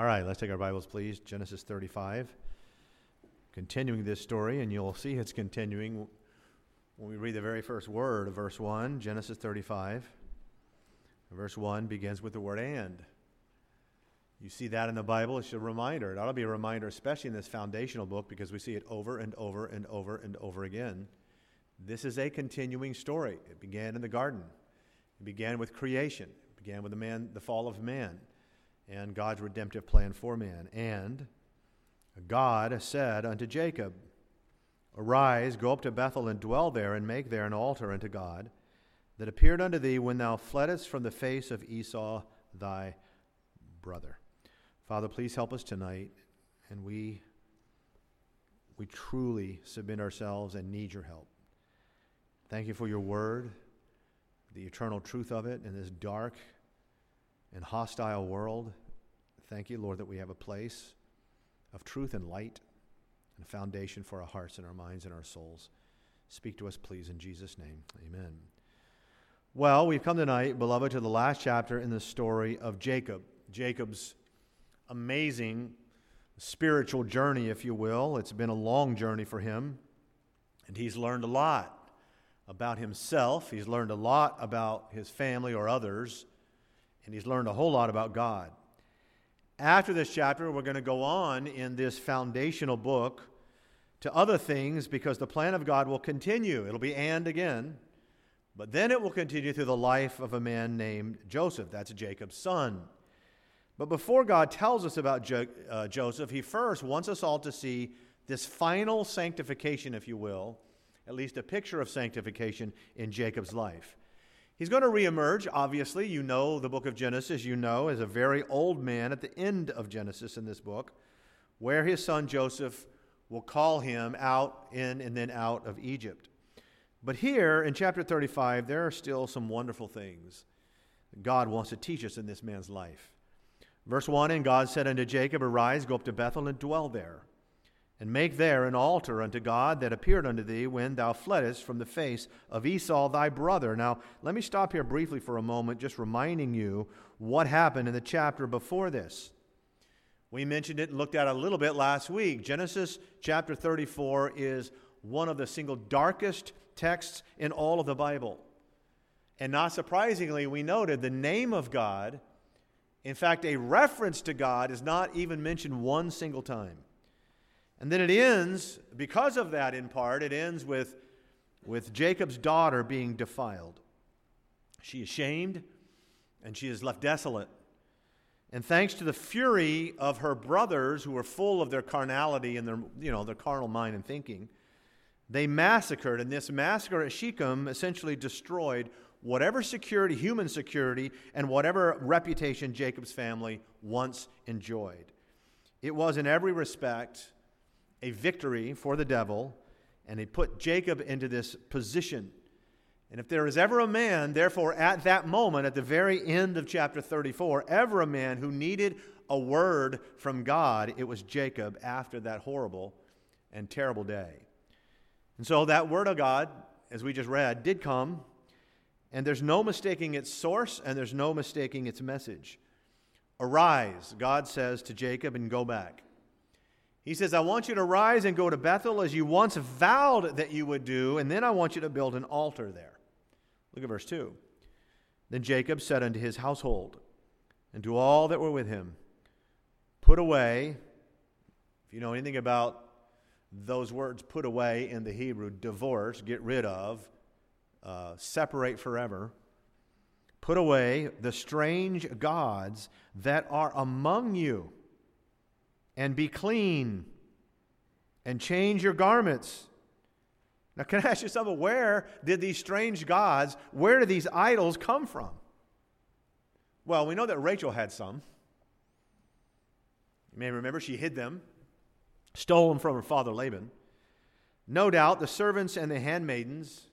All right, let's take our Bibles, please. Genesis 35. Continuing this story, and you'll see it's continuing when we read the very first word of verse 1, Genesis 35. Verse 1 begins with the word and. You see that in the Bible, it's a reminder. It ought to be a reminder, especially in this foundational book, because we see it over and over and over and over again. This is a continuing story. It began in the garden, it began with creation, it began with the, man, the fall of man and God's redemptive plan for man. And God said unto Jacob, Arise, go up to Bethel and dwell there, and make there an altar unto God that appeared unto thee when thou fleddest from the face of Esau thy brother. Father, please help us tonight, and we, we truly submit ourselves and need your help. Thank you for your word, the eternal truth of it in this dark and hostile world. Thank you, Lord, that we have a place of truth and light and a foundation for our hearts and our minds and our souls. Speak to us, please, in Jesus' name. Amen. Well, we've come tonight, beloved, to the last chapter in the story of Jacob. Jacob's amazing spiritual journey, if you will. It's been a long journey for him, and he's learned a lot about himself. He's learned a lot about his family or others and he's learned a whole lot about God. After this chapter, we're going to go on in this foundational book to other things because the plan of God will continue. It'll be and again, but then it will continue through the life of a man named Joseph. That's Jacob's son. But before God tells us about jo- uh, Joseph, he first wants us all to see this final sanctification, if you will, at least a picture of sanctification in Jacob's life. He's going to reemerge, obviously. You know the book of Genesis, you know, as a very old man at the end of Genesis in this book, where his son Joseph will call him out in and then out of Egypt. But here in chapter 35, there are still some wonderful things God wants to teach us in this man's life. Verse 1 And God said unto Jacob, Arise, go up to Bethel and dwell there and make there an altar unto God that appeared unto thee when thou fleddest from the face of Esau thy brother. Now, let me stop here briefly for a moment, just reminding you what happened in the chapter before this. We mentioned it and looked at it a little bit last week. Genesis chapter 34 is one of the single darkest texts in all of the Bible. And not surprisingly, we noted the name of God, in fact, a reference to God, is not even mentioned one single time. And then it ends, because of that in part, it ends with, with Jacob's daughter being defiled. She is shamed and she is left desolate. And thanks to the fury of her brothers, who were full of their carnality and their, you know, their carnal mind and thinking, they massacred. And this massacre at Shechem essentially destroyed whatever security, human security, and whatever reputation Jacob's family once enjoyed. It was, in every respect, a victory for the devil, and he put Jacob into this position. And if there is ever a man, therefore, at that moment, at the very end of chapter 34, ever a man who needed a word from God, it was Jacob after that horrible and terrible day. And so that word of God, as we just read, did come, and there's no mistaking its source, and there's no mistaking its message. Arise, God says to Jacob, and go back. He says, I want you to rise and go to Bethel as you once vowed that you would do, and then I want you to build an altar there. Look at verse 2. Then Jacob said unto his household and to all that were with him, Put away, if you know anything about those words, put away in the Hebrew, divorce, get rid of, uh, separate forever. Put away the strange gods that are among you and be clean and change your garments. Now, can I ask you something? Where did these strange gods, where did these idols come from? Well, we know that Rachel had some. You may remember she hid them, stole them from her father Laban. No doubt the servants and the handmaidens,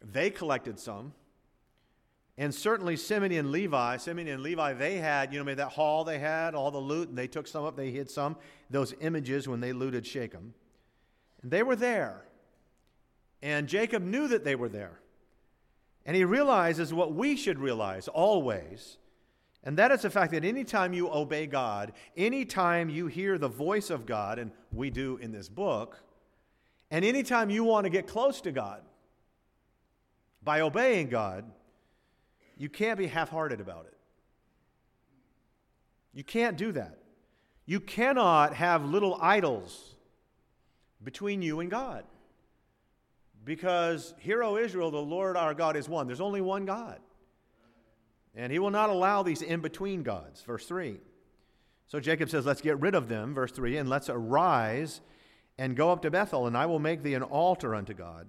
they collected some. And certainly Simeon and Levi, Simeon and Levi, they had, you know, that hall they had, all the loot, and they took some up, they hid some, those images when they looted Shechem. And they were there. And Jacob knew that they were there. And he realizes what we should realize always And that is the fact that anytime you obey God, anytime you hear the voice of God, and we do in this book, and anytime you want to get close to God by obeying God, you can't be half hearted about it. You can't do that. You cannot have little idols between you and God. Because, hear, O Israel, the Lord our God is one. There's only one God. And he will not allow these in between gods. Verse 3. So Jacob says, Let's get rid of them. Verse 3 And let's arise and go up to Bethel, and I will make thee an altar unto God,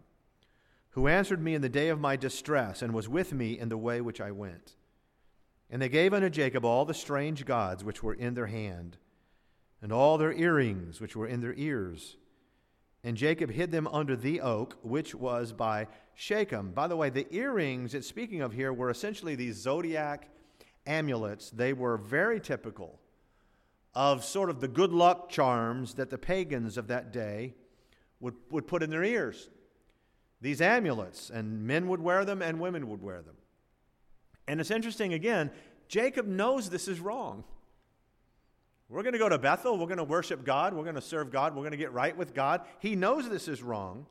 who answered me in the day of my distress, and was with me in the way which I went. And they gave unto Jacob all the strange gods which were in their hand, and all their earrings which were in their ears. And Jacob hid them under the oak, which was by Shechem. By the way, the earrings it's speaking of here were essentially these zodiac amulets. They were very typical of sort of the good luck charms that the pagans of that day would, would put in their ears. These amulets, and men would wear them and women would wear them. And it's interesting, again, Jacob knows this is wrong. We're going to go to Bethel. We're going to worship God. We're going to serve God. We're going to get right with God. He knows this is wrong.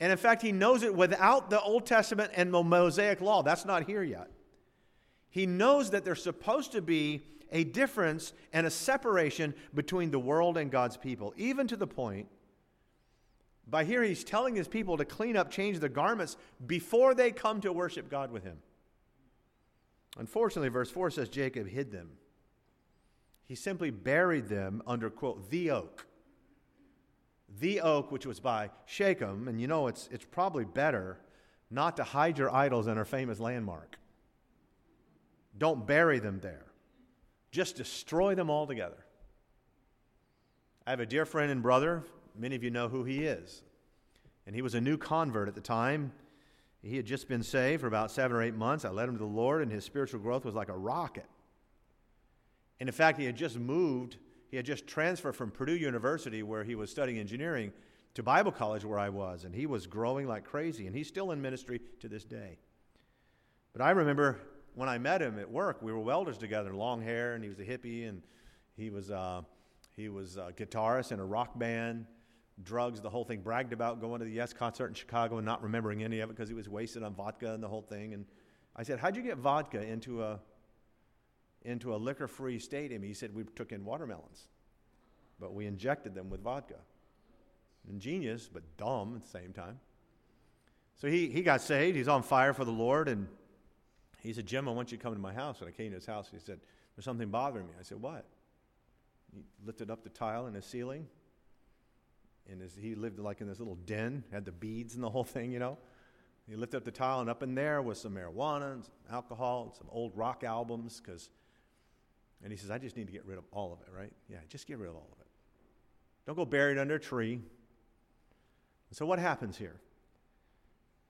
And in fact, he knows it without the Old Testament and the Mosaic law. That's not here yet. He knows that there's supposed to be a difference and a separation between the world and God's people, even to the point by here he's telling his people to clean up, change their garments before they come to worship God with him. Unfortunately, verse 4 says Jacob hid them. He simply buried them under, quote, the oak the oak which was by Shechem, and you know it's, it's probably better not to hide your idols in our famous landmark. Don't bury them there. Just destroy them altogether. I have a dear friend and brother. Many of you know who he is. And he was a new convert at the time. He had just been saved for about seven or eight months. I led him to the Lord, and his spiritual growth was like a rocket. And in fact, he had just moved he had just transferred from Purdue University, where he was studying engineering, to Bible college, where I was, and he was growing like crazy, and he's still in ministry to this day. But I remember when I met him at work, we were welders together, long hair, and he was a hippie, and he was, uh, he was a guitarist in a rock band, drugs, the whole thing, bragged about going to the Yes concert in Chicago and not remembering any of it because he was wasted on vodka and the whole thing. And I said, How'd you get vodka into a into a liquor free stadium, he said we took in watermelons, but we injected them with vodka. Ingenious, but dumb at the same time. So he, he got saved. He's on fire for the Lord. And he said, Jim, I want you to come to my house. And I came to his house. He said, There's something bothering me. I said, What? He lifted up the tile in his ceiling. And his, he lived like in this little den, had the beads and the whole thing, you know. He lifted up the tile, and up in there was some marijuana and some alcohol and some old rock albums because and he says, I just need to get rid of all of it, right? Yeah, just get rid of all of it. Don't go bury it under a tree. And so, what happens here?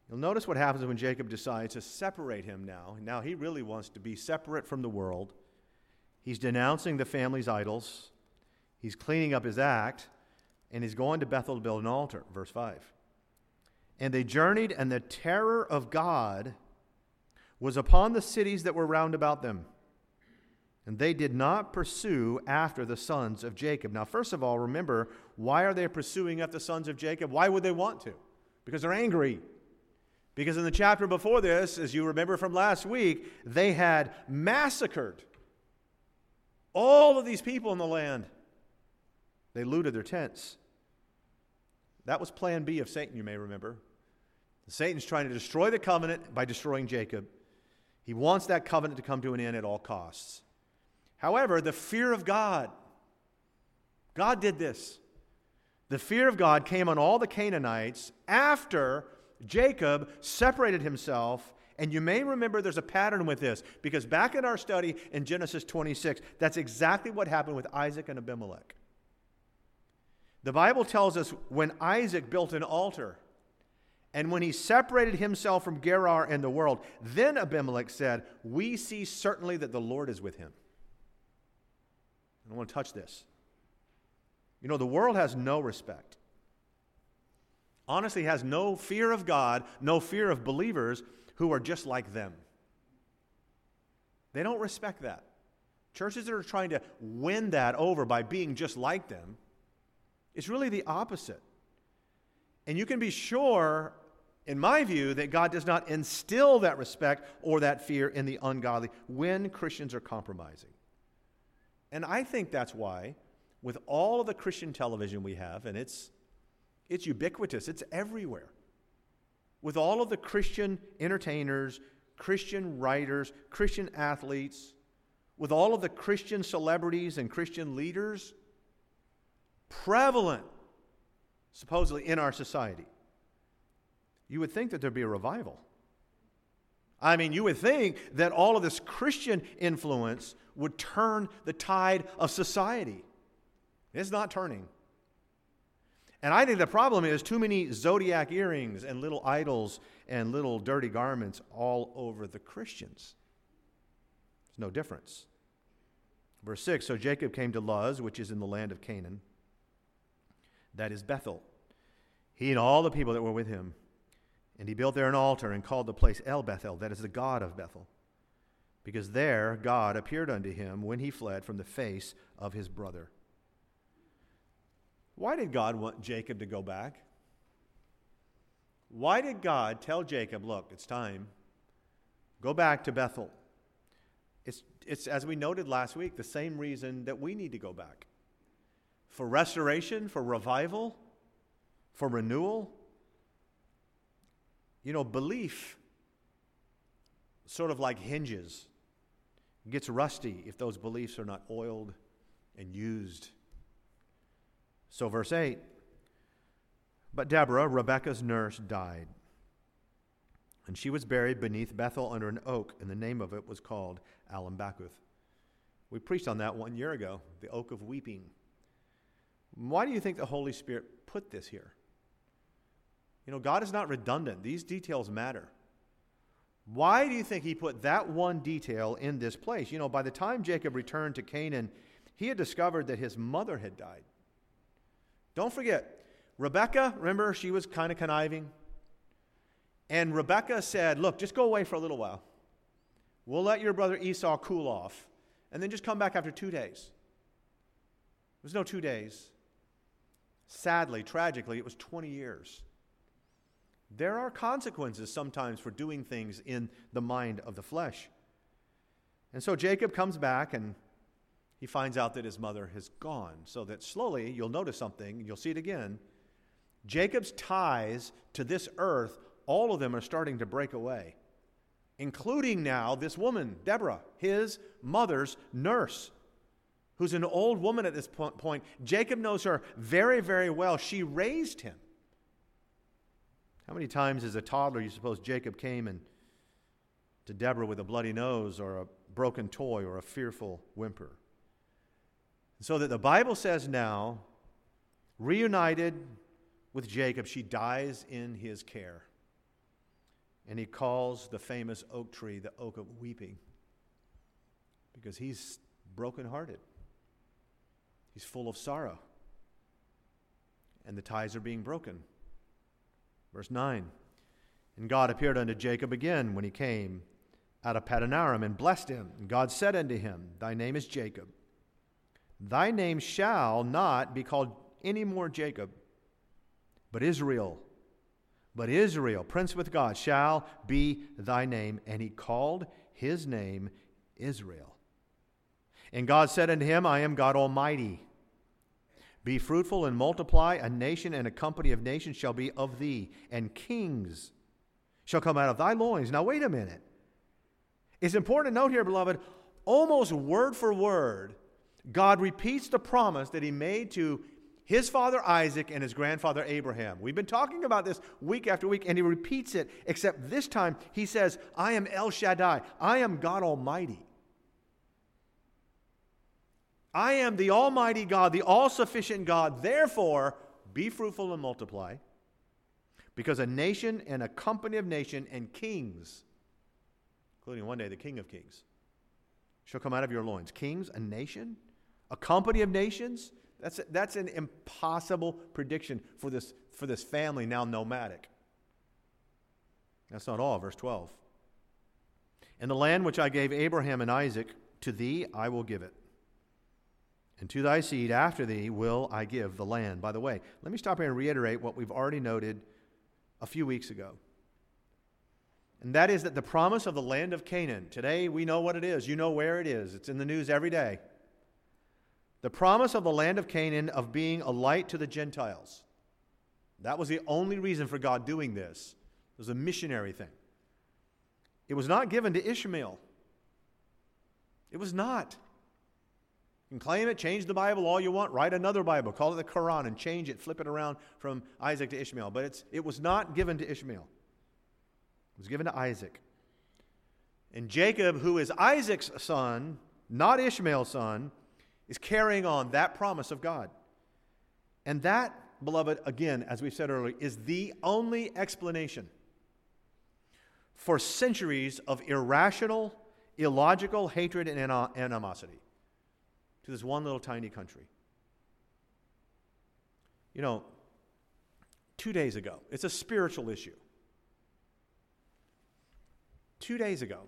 You'll notice what happens when Jacob decides to separate him now. Now he really wants to be separate from the world. He's denouncing the family's idols, he's cleaning up his act, and he's going to Bethel to build an altar. Verse 5. And they journeyed, and the terror of God was upon the cities that were round about them. And they did not pursue after the sons of Jacob. Now, first of all, remember, why are they pursuing after the sons of Jacob? Why would they want to? Because they're angry. Because in the chapter before this, as you remember from last week, they had massacred all of these people in the land. They looted their tents. That was plan B of Satan, you may remember. Satan's trying to destroy the covenant by destroying Jacob. He wants that covenant to come to an end at all costs. However, the fear of God, God did this. The fear of God came on all the Canaanites after Jacob separated himself. And you may remember there's a pattern with this because back in our study in Genesis 26, that's exactly what happened with Isaac and Abimelech. The Bible tells us when Isaac built an altar and when he separated himself from Gerar and the world, then Abimelech said, We see certainly that the Lord is with him. I don't want to touch this. You know, the world has no respect. Honestly, has no fear of God, no fear of believers who are just like them. They don't respect that. Churches that are trying to win that over by being just like them, it's really the opposite. And you can be sure, in my view, that God does not instill that respect or that fear in the ungodly when Christians are compromising. And I think that's why, with all of the Christian television we have, and it's, it's ubiquitous, it's everywhere, with all of the Christian entertainers, Christian writers, Christian athletes, with all of the Christian celebrities and Christian leaders prevalent, supposedly, in our society, you would think that there'd be a revival. I mean, you would think that all of this Christian influence would turn the tide of society. It's not turning. And I think the problem is too many zodiac earrings and little idols and little dirty garments all over the Christians. There's no difference. Verse 6 So Jacob came to Luz, which is in the land of Canaan, that is Bethel, he and all the people that were with him. And he built there an altar and called the place El Bethel, that is the God of Bethel, because there God appeared unto him when he fled from the face of his brother. Why did God want Jacob to go back? Why did God tell Jacob, look, it's time, go back to Bethel? It's, it's, as we noted last week, the same reason that we need to go back for restoration, for revival, for renewal. You know, belief sort of like hinges, gets rusty if those beliefs are not oiled and used. So, verse 8 But Deborah, Rebekah's nurse, died. And she was buried beneath Bethel under an oak, and the name of it was called Allon-bachuth. We preached on that one year ago, the oak of weeping. Why do you think the Holy Spirit put this here? You know, God is not redundant, these details matter. Why do you think he put that one detail in this place? You know, by the time Jacob returned to Canaan, he had discovered that his mother had died. Don't forget, Rebecca, remember, she was kind of conniving. And Rebecca said, Look, just go away for a little while. We'll let your brother Esau cool off, and then just come back after two days. There was no two days. Sadly, tragically, it was 20 years. There are consequences sometimes for doing things in the mind of the flesh. And so Jacob comes back and he finds out that his mother has gone. So that slowly you'll notice something, and you'll see it again. Jacob's ties to this earth, all of them are starting to break away, including now this woman, Deborah, his mother's nurse who's an old woman at this point. Jacob knows her very, very well. She raised him. How many times as a toddler you suppose Jacob came and to Deborah with a bloody nose or a broken toy or a fearful whimper? So that the Bible says now, reunited with Jacob, she dies in his care. And he calls the famous oak tree the oak of weeping because he's brokenhearted. He's full of sorrow. And the ties are being broken. Verse 9 And God appeared unto Jacob again when he came out of Paddan Aram and blessed him. And God said unto him, Thy name is Jacob. Thy name shall not be called any more Jacob, but Israel. But Israel, prince with God, shall be thy name. And he called his name Israel. And God said unto him, I am God Almighty. Be fruitful and multiply. A nation and a company of nations shall be of thee, and kings shall come out of thy loins. Now, wait a minute. It's important to note here, beloved, almost word for word, God repeats the promise that he made to his father Isaac and his grandfather Abraham. We've been talking about this week after week, and he repeats it, except this time he says, I am El Shaddai, I am God Almighty. I am the Almighty God, the all sufficient God. Therefore, be fruitful and multiply. Because a nation and a company of nations and kings, including one day the King of Kings, shall come out of your loins. Kings, a nation, a company of nations. That's, that's an impossible prediction for this, for this family now nomadic. That's not all, verse 12. And the land which I gave Abraham and Isaac, to thee I will give it. And to thy seed after thee will I give the land. By the way, let me stop here and reiterate what we've already noted a few weeks ago. And that is that the promise of the land of Canaan, today we know what it is. You know where it is. It's in the news every day. The promise of the land of Canaan of being a light to the Gentiles. That was the only reason for God doing this. It was a missionary thing. It was not given to Ishmael. It was not. You can claim it, change the Bible all you want, write another Bible, call it the Quran, and change it, flip it around from Isaac to Ishmael. But it's, it was not given to Ishmael, it was given to Isaac. And Jacob, who is Isaac's son, not Ishmael's son, is carrying on that promise of God. And that, beloved, again, as we've said earlier, is the only explanation for centuries of irrational, illogical hatred and animosity to this one little tiny country. You know, two days ago, it's a spiritual issue. Two days ago,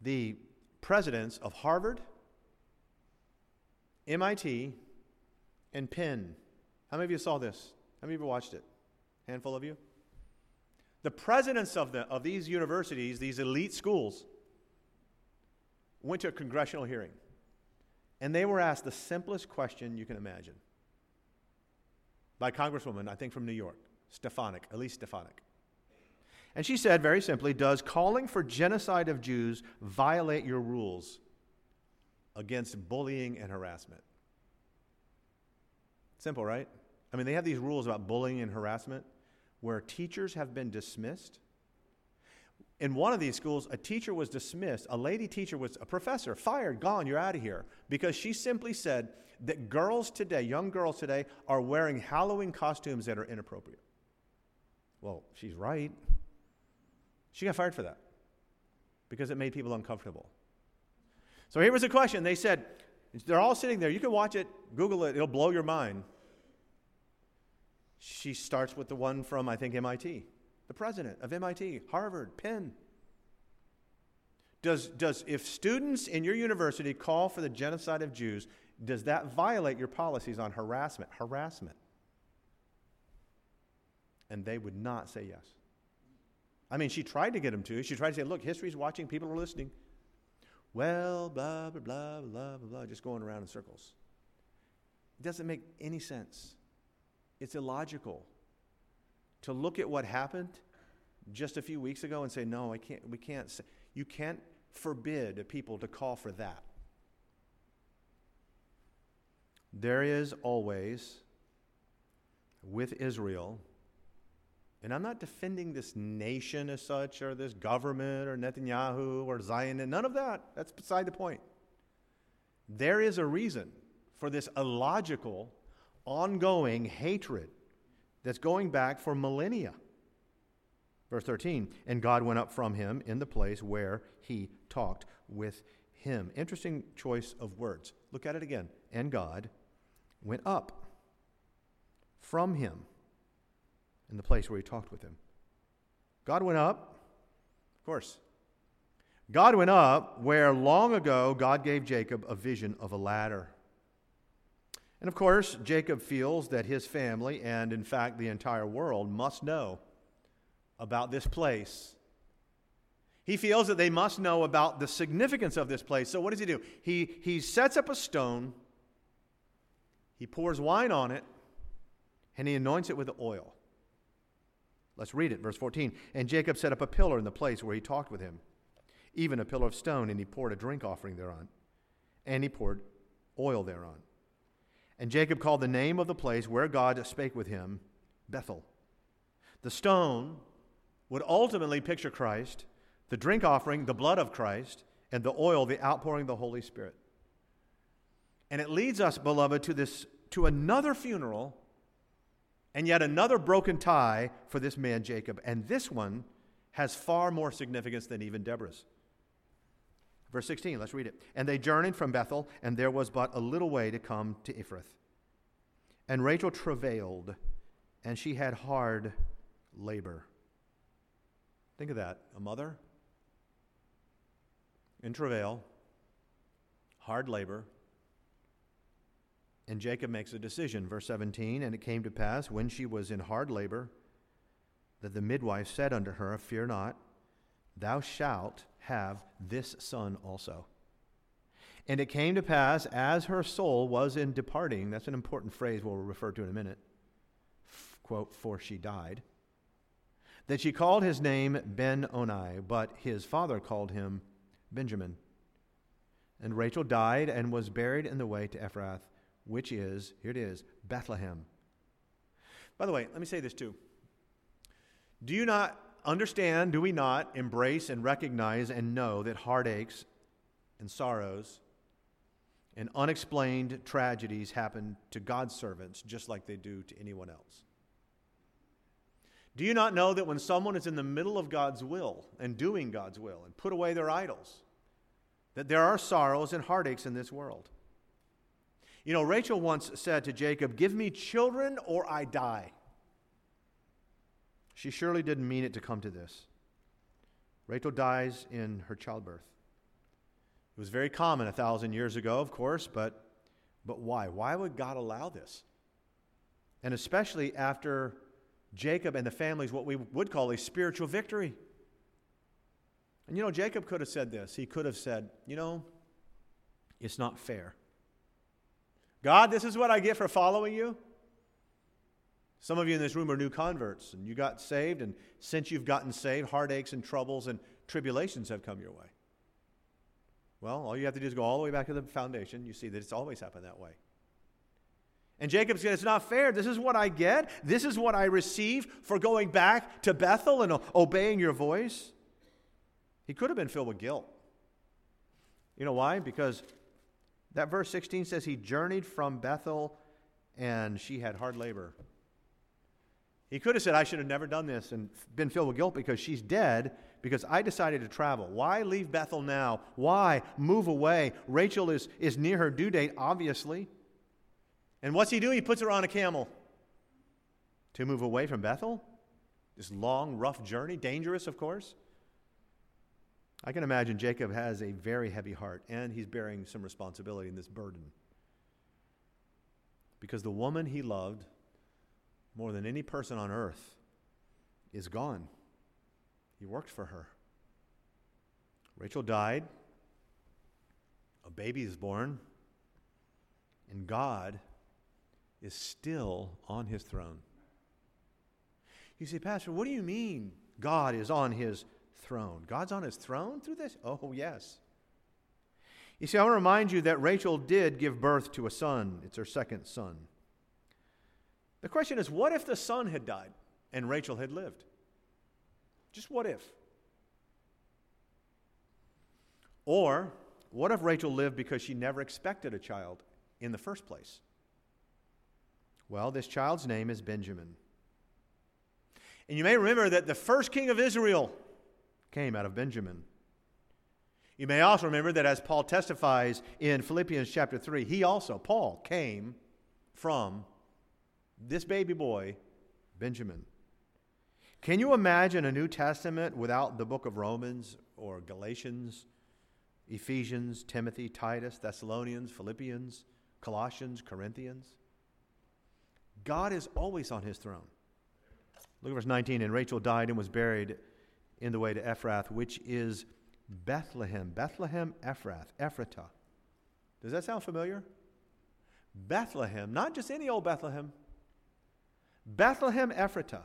the presidents of Harvard, MIT, and Penn. How many of you saw this? How many of you watched it? Handful of you? The presidents of, the, of these universities, these elite schools, went to a congressional hearing. And they were asked the simplest question you can imagine by Congresswoman, I think from New York, Stefanik, Elise Stefanik. And she said very simply Does calling for genocide of Jews violate your rules against bullying and harassment? Simple, right? I mean, they have these rules about bullying and harassment where teachers have been dismissed. In one of these schools, a teacher was dismissed. A lady teacher was a professor, fired, gone, you're out of here. Because she simply said that girls today, young girls today, are wearing Halloween costumes that are inappropriate. Well, she's right. She got fired for that because it made people uncomfortable. So here was a question. They said, they're all sitting there. You can watch it, Google it, it'll blow your mind. She starts with the one from, I think, MIT, the president of MIT, Harvard, Penn. Does, does, if students in your university call for the genocide of Jews, does that violate your policies on harassment? Harassment. And they would not say yes. I mean, she tried to get them to. She tried to say, look, history's watching, people are listening. Well, blah, blah, blah, blah, blah, blah, just going around in circles. It doesn't make any sense. It's illogical to look at what happened just a few weeks ago and say, no, I can't, we can't say, you can't forbid people to call for that. There is always, with Israel, and I'm not defending this nation as such, or this government, or Netanyahu, or Zion, and none of that. That's beside the point. There is a reason for this illogical ongoing hatred that's going back for millennia. Verse 13, and God went up from him in the place where he talked with him. Interesting choice of words. Look at it again. And God went up from him in the place where he talked with him. God went up, of course. God went up where long ago God gave Jacob a vision of a ladder. And of course, Jacob feels that his family, and in fact the entire world, must know about this place. He feels that they must know about the significance of this place. So, what does he do? He, he sets up a stone, he pours wine on it, and he anoints it with oil. Let's read it, verse 14. And Jacob set up a pillar in the place where he talked with him, even a pillar of stone, and he poured a drink offering thereon, and he poured oil thereon. And Jacob called the name of the place where God spake with him Bethel. The stone would ultimately picture Christ, the drink offering, the blood of Christ, and the oil, the outpouring of the Holy Spirit. And it leads us, beloved, to this to another funeral and yet another broken tie for this man Jacob. And this one has far more significance than even Deborah's. Verse 16, let's read it. And they journeyed from Bethel, and there was but a little way to come to Ephrath. And Rachel travailed, and she had hard labor. Think of that. A mother in travail, hard labor. And Jacob makes a decision. Verse 17 And it came to pass, when she was in hard labor, that the midwife said unto her, Fear not, thou shalt have this son also. And it came to pass, as her soul was in departing, that's an important phrase we'll refer to in a minute, quote, for she died, that she called his name Ben Oni, but his father called him Benjamin. And Rachel died and was buried in the way to Ephrath, which is, here it is, Bethlehem. By the way, let me say this too. Do you not understand, do we not embrace and recognize and know that heartaches and sorrows and unexplained tragedies happen to God's servants just like they do to anyone else? Do you not know that when someone is in the middle of God's will and doing God's will and put away their idols, that there are sorrows and heartaches in this world? You know, Rachel once said to Jacob, Give me children or I die. She surely didn't mean it to come to this. Rachel dies in her childbirth. It was very common a thousand years ago, of course, but, but why? Why would God allow this? And especially after Jacob and the family's what we would call a spiritual victory. And you know, Jacob could have said this. He could have said, You know, it's not fair. God, this is what I get for following you. Some of you in this room are new converts, and you got saved, and since you've gotten saved, heartaches and troubles and tribulations have come your way. Well, all you have to do is go all the way back to the foundation. You see that it's always happened that way. And Jacob said, It's not fair. This is what I get. This is what I receive for going back to Bethel and obeying your voice. He could have been filled with guilt. You know why? Because that verse 16 says he journeyed from Bethel and she had hard labor. He could have said, I should have never done this and been filled with guilt because she's dead because I decided to travel. Why leave Bethel now? Why move away? Rachel is, is near her due date, obviously. And what's he do? He puts her on a camel to move away from Bethel. This long, rough journey, dangerous, of course. I can imagine Jacob has a very heavy heart and he's bearing some responsibility in this burden. Because the woman he loved more than any person on earth is gone. He worked for her. Rachel died. A baby is born. And God is still on his throne. You say, Pastor, what do you mean God is on his throne? God's on his throne through this? Oh, yes. You see, I want to remind you that Rachel did give birth to a son. It's her second son. The question is what if the son had died and Rachel had lived? Just what if? Or what if Rachel lived because she never expected a child in the first place? Well, this child's name is Benjamin. And you may remember that the first king of Israel came out of Benjamin. You may also remember that as Paul testifies in Philippians chapter 3, he also, Paul, came from this baby boy, Benjamin. Can you imagine a New Testament without the book of Romans or Galatians, Ephesians, Timothy, Titus, Thessalonians, Philippians, Colossians, Corinthians? God is always on his throne. Look at verse 19. And Rachel died and was buried in the way to Ephrath, which is Bethlehem. Bethlehem, Ephrath, Ephratah. Does that sound familiar? Bethlehem, not just any old Bethlehem. Bethlehem, Ephratah.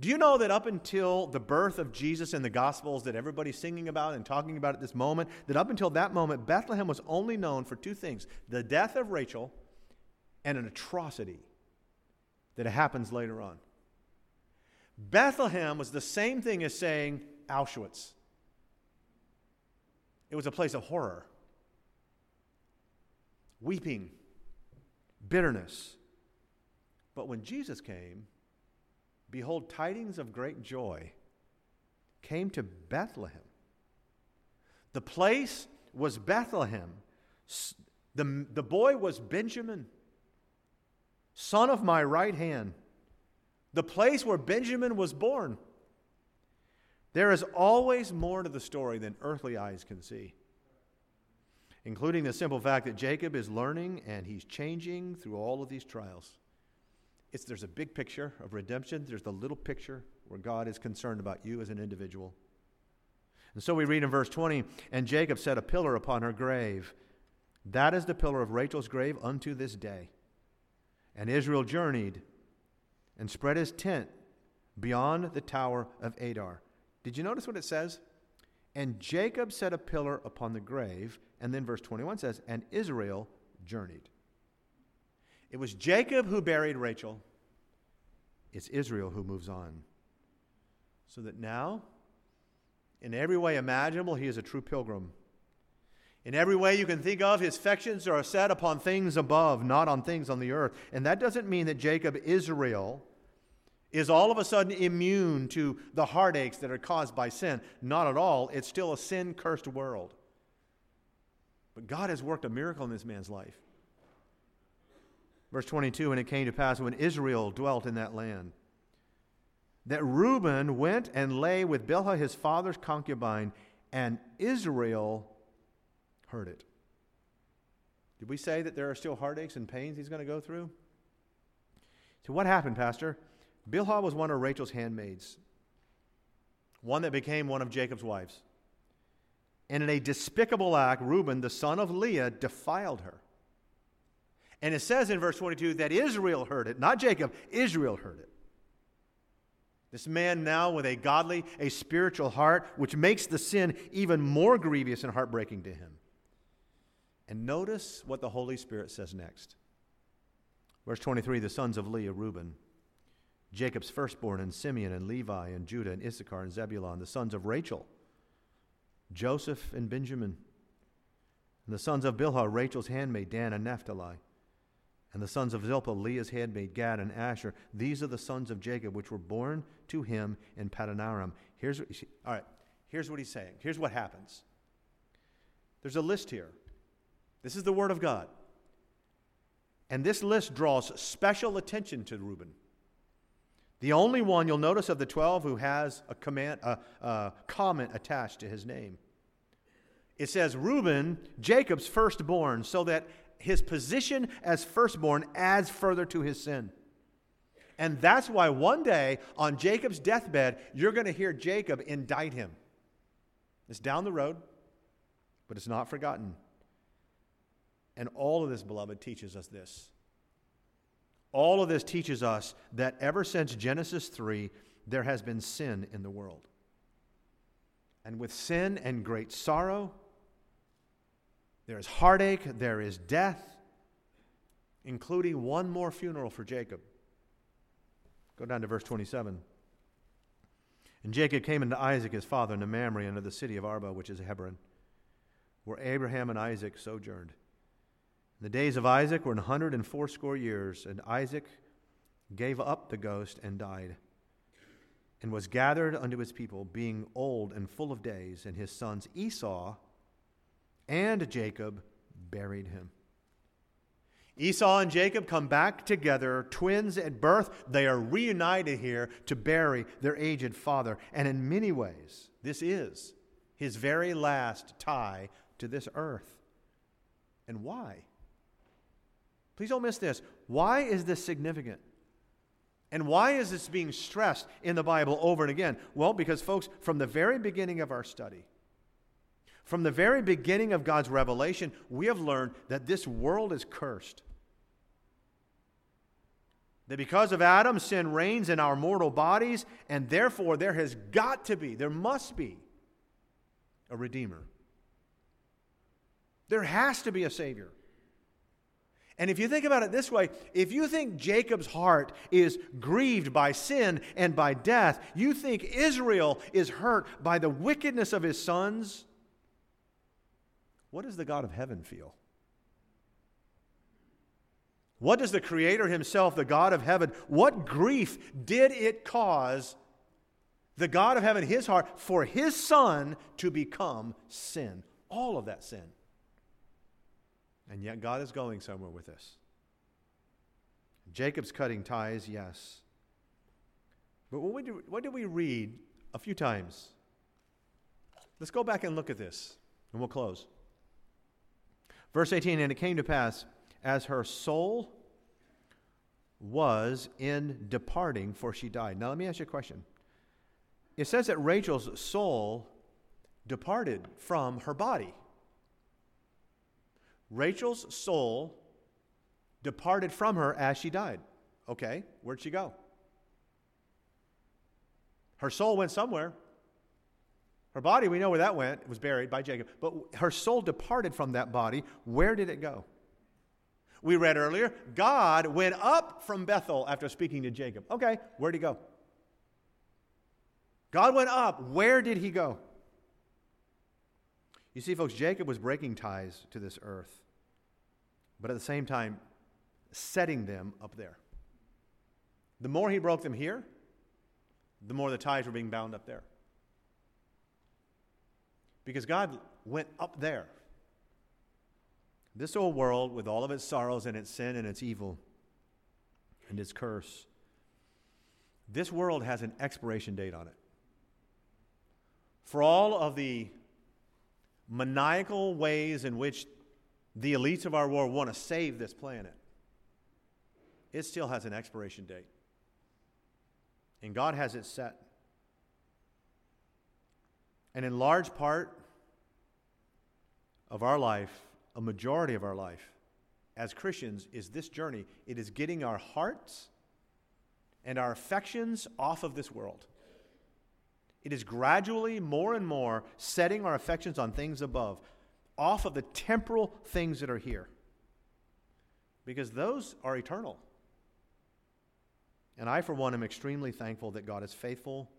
Do you know that up until the birth of Jesus in the Gospels that everybody's singing about and talking about at this moment, that up until that moment, Bethlehem was only known for two things the death of Rachel and an atrocity that happens later on. Bethlehem was the same thing as saying Auschwitz. It was a place of horror, weeping, bitterness. But when Jesus came, behold, tidings of great joy came to Bethlehem. The place was Bethlehem. The, the boy was Benjamin son of my right hand, the place where Benjamin was born. There is always more to the story than earthly eyes can see, including the simple fact that Jacob is learning and he's changing through all of these trials. It's, there's a big picture of redemption, there's the little picture where God is concerned about you as an individual. And so we read in verse 20, and Jacob set a pillar upon her grave. That is the pillar of Rachel's grave unto this day. And Israel journeyed and spread his tent beyond the tower of Adar. Did you notice what it says? And Jacob set a pillar upon the grave. And then verse 21 says, and Israel journeyed. It was Jacob who buried Rachel. It's Israel who moves on. So that now, in every way imaginable, he is a true pilgrim. In every way you can think of, his affections are set upon things above, not on things on the earth. And that doesn't mean that Jacob, Israel, is all of a sudden immune to the heartaches that are caused by sin. Not at all. It's still a sin cursed world. But God has worked a miracle in this man's life. Verse 22 And it came to pass when Israel dwelt in that land that Reuben went and lay with Bilhah his father's concubine, and Israel heard it. Did we say that there are still heartaches and pains he's going to go through? So, what happened, Pastor? Bilhah was one of Rachel's handmaids, one that became one of Jacob's wives. And in a despicable act, Reuben, the son of Leah, defiled her. And it says in verse 22 that Israel heard it, not Jacob, Israel heard it. This man now with a godly, a spiritual heart, which makes the sin even more grievous and heartbreaking to him. And notice what the Holy Spirit says next. Verse 23 the sons of Leah, Reuben, Jacob's firstborn, and Simeon, and Levi, and Judah, and Issachar, and Zebulun, the sons of Rachel, Joseph, and Benjamin, and the sons of Bilhah, Rachel's handmaid, Dan, and Naphtali. And the sons of Zilpah, Leah's handmaid, Gad and Asher. These are the sons of Jacob, which were born to him in Padanaram. Here's what, all right, here's what he's saying. Here's what happens. There's a list here. This is the word of God. And this list draws special attention to Reuben. The only one you'll notice of the 12 who has a, command, a, a comment attached to his name. It says, Reuben, Jacob's firstborn, so that his position as firstborn adds further to his sin. And that's why one day on Jacob's deathbed, you're going to hear Jacob indict him. It's down the road, but it's not forgotten. And all of this, beloved, teaches us this. All of this teaches us that ever since Genesis 3, there has been sin in the world. And with sin and great sorrow, there is heartache, there is death, including one more funeral for Jacob. Go down to verse 27. And Jacob came unto Isaac his father into Mamre unto the city of Arba, which is Hebron, where Abraham and Isaac sojourned. And the days of Isaac were an hundred and fourscore years, and Isaac gave up the ghost and died, and was gathered unto his people, being old and full of days, and his sons Esau and Jacob buried him. Esau and Jacob come back together, twins at birth. They are reunited here to bury their aged father. And in many ways, this is his very last tie to this earth. And why? Please don't miss this. Why is this significant? And why is this being stressed in the Bible over and again? Well, because, folks, from the very beginning of our study, from the very beginning of God's revelation, we have learned that this world is cursed. That because of Adam, sin reigns in our mortal bodies, and therefore there has got to be, there must be a Redeemer. There has to be a Savior. And if you think about it this way, if you think Jacob's heart is grieved by sin and by death, you think Israel is hurt by the wickedness of his sons, what does the God of heaven feel? What does the Creator Himself, the God of heaven, what grief did it cause the God of heaven, His heart, for His Son to become sin? All of that sin. And yet God is going somewhere with this. Jacob's cutting ties, yes. But what, do, what did we read a few times Let's go back and look at this, and we'll close. Verse 18 And it came to pass, as her soul was in departing, for she died. Now, let me ask you a question. It says that Rachel's soul departed from her body. Rachel's soul departed from her as she died. Okay, where'd she go? Her soul went somewhere. Her body, we know where that went. It was buried by Jacob. But her soul departed from that body. Where did it go? We read earlier, God went up from Bethel after speaking to Jacob. Okay, where'd he go? God went up. Where did he go? You see, folks, Jacob was breaking ties to this earth, but at the same time, setting them up there. The more he broke them here, the more the ties were being bound up there. Because God went up there. This old world, with all of its sorrows and its sin and its evil and its curse, this world has an expiration date on it. For all of the maniacal ways in which the elites of our world want to save this planet, it still has an expiration date. And God has it set. And in large part of our life, a majority of our life as Christians, is this journey. It is getting our hearts and our affections off of this world. It is gradually, more and more, setting our affections on things above, off of the temporal things that are here. Because those are eternal. And I, for one, am extremely thankful that God is faithful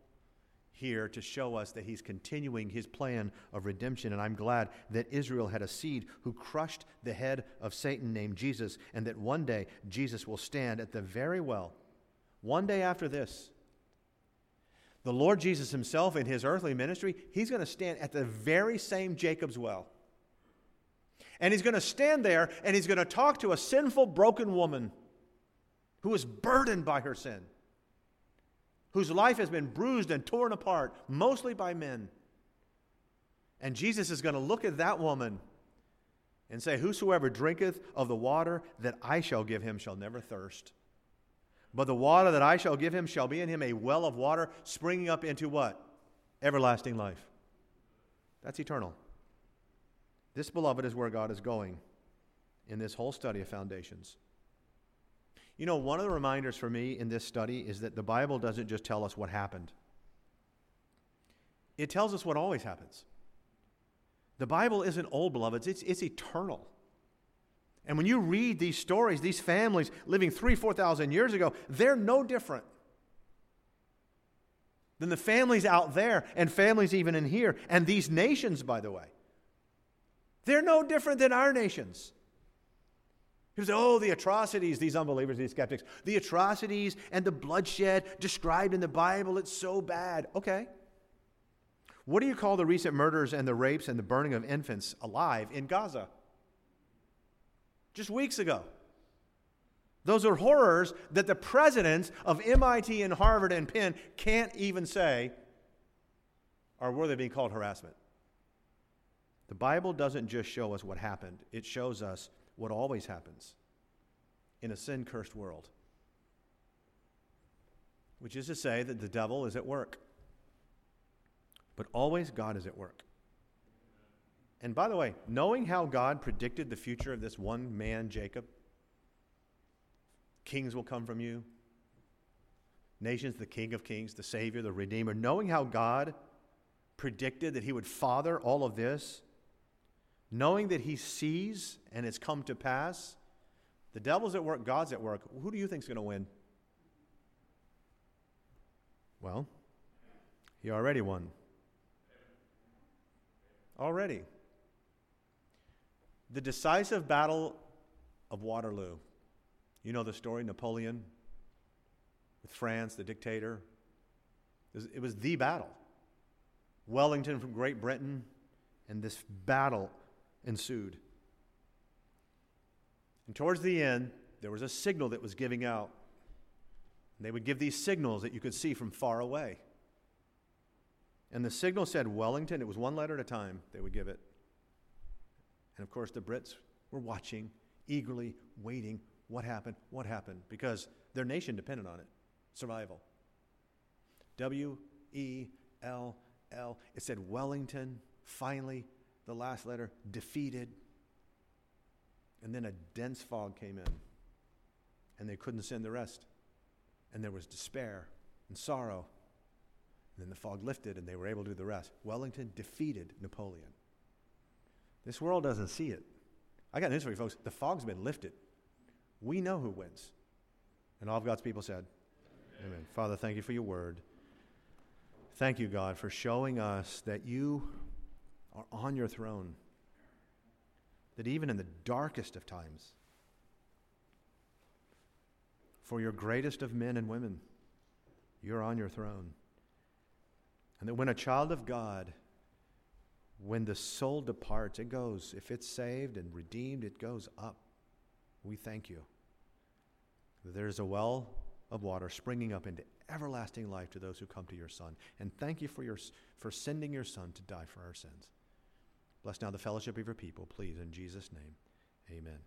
here to show us that He's continuing His plan of redemption. And I'm glad that Israel had a seed who crushed the head of Satan named Jesus, and that one day Jesus will stand at the very well. One day after this, the Lord Jesus Himself in His earthly ministry, He's going to stand at the very same Jacob's well. And He's going to stand there and He's going to talk to a sinful, broken woman who is burdened by her sin, whose life has been bruised and torn apart, mostly by men. And Jesus is going to look at that woman and say, Whosoever drinketh of the water that I shall give him shall never thirst. But the water that I shall give him shall be in him a well of water springing up into what? Everlasting life. That's eternal. This, beloved, is where God is going in this whole study of foundations. You know, one of the reminders for me in this study is that the Bible doesn't just tell us what happened, it tells us what always happens. The Bible isn't old, beloveds, it's, it's eternal. And when you read these stories, these families living three, 4,000 years ago, they're no different than the families out there and families even in here. And these nations, by the way, they're no different than our nations. He say, oh, the atrocities, these unbelievers, these skeptics, the atrocities and the bloodshed described in the Bible, it's so bad. Okay. What do you call the recent murders and the rapes and the burning of infants alive in Gaza? Just weeks ago. Those are horrors that the presidents of MIT and Harvard and Penn can't even say are worthy of being called harassment. The Bible doesn't just show us what happened, it shows us what always happens in a sin cursed world, which is to say that the devil is at work. But always God is at work. And by the way, knowing how God predicted the future of this one man, Jacob, kings will come from you, nations, the King of Kings, the Savior, the Redeemer, knowing how God predicted that he would father all of this, knowing that he sees and it's come to pass, the devil's at work, God's at work. Who do you think is going to win? Well, he already won. Already. The decisive battle of Waterloo. You know the story, Napoleon with France, the dictator. It was the battle. Wellington from Great Britain, and this battle ensued. And towards the end, there was a signal that was giving out. And they would give these signals that you could see from far away. And the signal said Wellington. It was one letter at a time they would give it. And of course, the Brits were watching, eagerly waiting. What happened? What happened? Because their nation depended on it survival. W E L L. It said Wellington, finally, the last letter, defeated. And then a dense fog came in, and they couldn't send the rest. And there was despair and sorrow. And then the fog lifted, and they were able to do the rest. Wellington defeated Napoleon. This world doesn't see it. I got news for you, folks. The fog's been lifted. We know who wins. And all of God's people said, Amen. Amen. Father, thank you for your word. Thank you, God, for showing us that you are on your throne. That even in the darkest of times, for your greatest of men and women, you're on your throne. And that when a child of God, when the soul departs, it goes, if it's saved and redeemed, it goes up. We thank you. There's a well of water springing up into everlasting life to those who come to your Son. And thank you for, your, for sending your Son to die for our sins. Bless now the fellowship of your people, please, in Jesus' name. Amen.